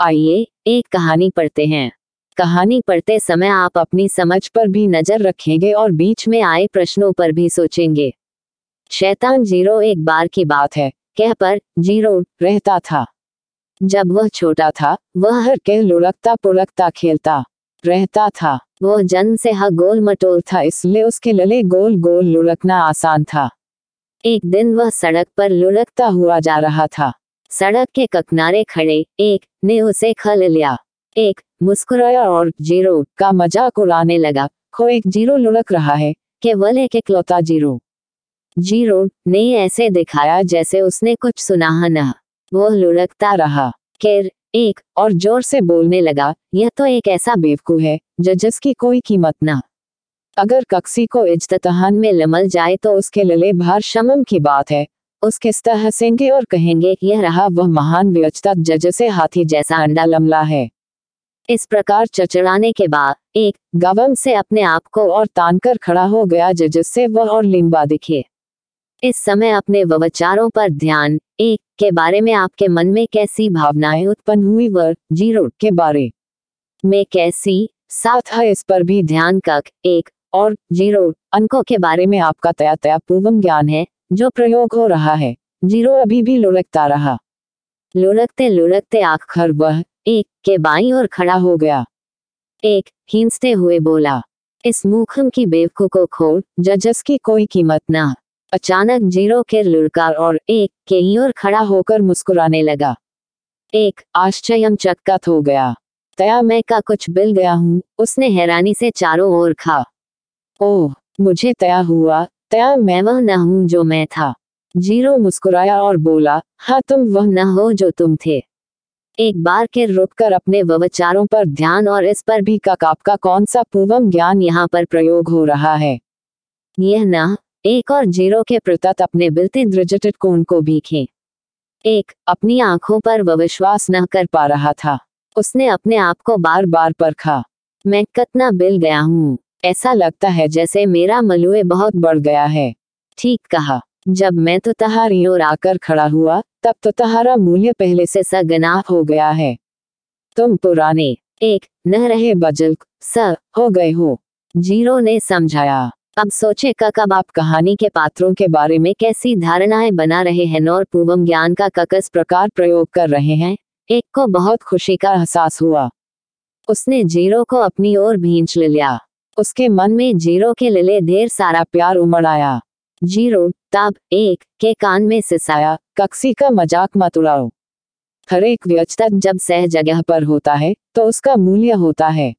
आइए, एक कहानी पढ़ते हैं। कहानी पढ़ते समय आप अपनी समझ पर भी नज़र रखेंगे और बीच में आए प्रश्नों पर भी सोचेंगे। शैतान ज़ीरो एक बार की बात है, कह पर ज़ीरो रहता था। जब वह छोटा था, वह हर कह लुढ़कता पुढ़कता खेलता रहता था। वो जन्म से ह गोल मटोल था, इसलिए उसके लले गोल गोल लुढ़कना आसान था। एक दिन वह सड़क पर लुढ़कता हुआ जा रहा था। सड़क के ककनारे खड़े एक ने उसे खल लिया। एक मुस्कुराया और ज़ीरो का मज़ाक उड़ाने लगा। खो एक ज़ीरो लुढ़क रहा है, केवल एक इकलौता ज़ीरो। ज़ीरो ने ऐसे दिखाया जैसे उसने कुछ सुना न। वो लुढ़कता रहा। किर एक और ज़ोर से बोलने लगा, यह तो एक ऐसा बेवकू है जिसकी कोई कीमत ना। अगर कक्सी को इज्तहान में लमल जाए तो उसके लले भार शमम की बात है। उसके स्तर हंसेंगे और कहेंगे, यह रहा वह महान व्यचता जज से हाथी जैसा अंडा लमला है। इस प्रकार चचड़ाने के बाद, एक गवम से अपने आप को और तान कर खड़ा हो गया जज से वह और लिम्बा दिखे। इस समय अपने विचारों पर ध्यान, एक के बारे में आपके मन में कैसी भावनाएँ उत्पन्न हुई वर ज़ीरो के बारे में कैसी साथ है, इस पर भी ध्यान कक, एक और ज़ीरो अंकों के बारे में आपका तया तया पूर्वम ज्ञान है। जो प्रयोग हो रहा है। ज़ीरो अभी भी लुढ़कता रहा। लुढ़कते लुढ़कते आखिर वह एक के बाई और खड़ा हो गया। एक हिंसते हुए बोला, इस मूखम की बेवकू को खोल, जजस की कोई कीमत ना। अचानक ज़ीरो के लुढ़कार और एक के ही और खड़ा होकर मुस्कुराने लगा। एक आश्चर्य चक्कत हो गया। तया मैं का कुछ बिल गया हूँ, उसने हैरानी से चारों ओर खा। ओह, मुझे तया हुआ तया मैं वह न हूँ जो मैं था। ज़ीरो मुस्कुराया और बोला हाँ तुम वह न हो जो तुम थे। एक बार के रुककर अपने विचारों पर ध्यान और इस पर भी का आपका कौन सा पूर्वम ज्ञान यहाँ पर प्रयोग हो रहा है। यह न, एक और ज़ीरो के प्रतत अपने बिलते दृजटित कोण को भीखे एक, अपनी आँखों पर विश्वास न कर पा रहा था। उसने अपने आप को बार बार परखा। मैं कितना बिल गया हूँ। ऐसा लगता है जैसे मेरा मलुए बहुत बढ़ गया है। ठीक कहा। जब मैं तो तहारी ओर आकर खड़ा हुआ, तब तो तहारा मूल्य पहले से सगना हो गया है। तुम पुराने, एक, न रहे बजल स, हो गए हो। ज़ीरो ने समझाया। अब सोचे का कब आप कहानी के पात्रों के बारे में कैसी धारणाएँ बना रहे हैं और पूर्वम ज्ञान का ककस प्रकार प्रयोग कर रहे हैं? एक को बहुत खुशी का एहसास हुआ। उसने ज़ीरो को अपनी ओर भींच लिया। उसके मन में ज़ीरो के लिए ढेर सारा प्यार उमड़ आया। ज़ीरो, तब, एक, के कान में सिसाया, कक्सी का मज़ाक मत उड़ाओ। हर एक व्यचतक जब सह जगह पर होता है तो उसका मूल्य होता है।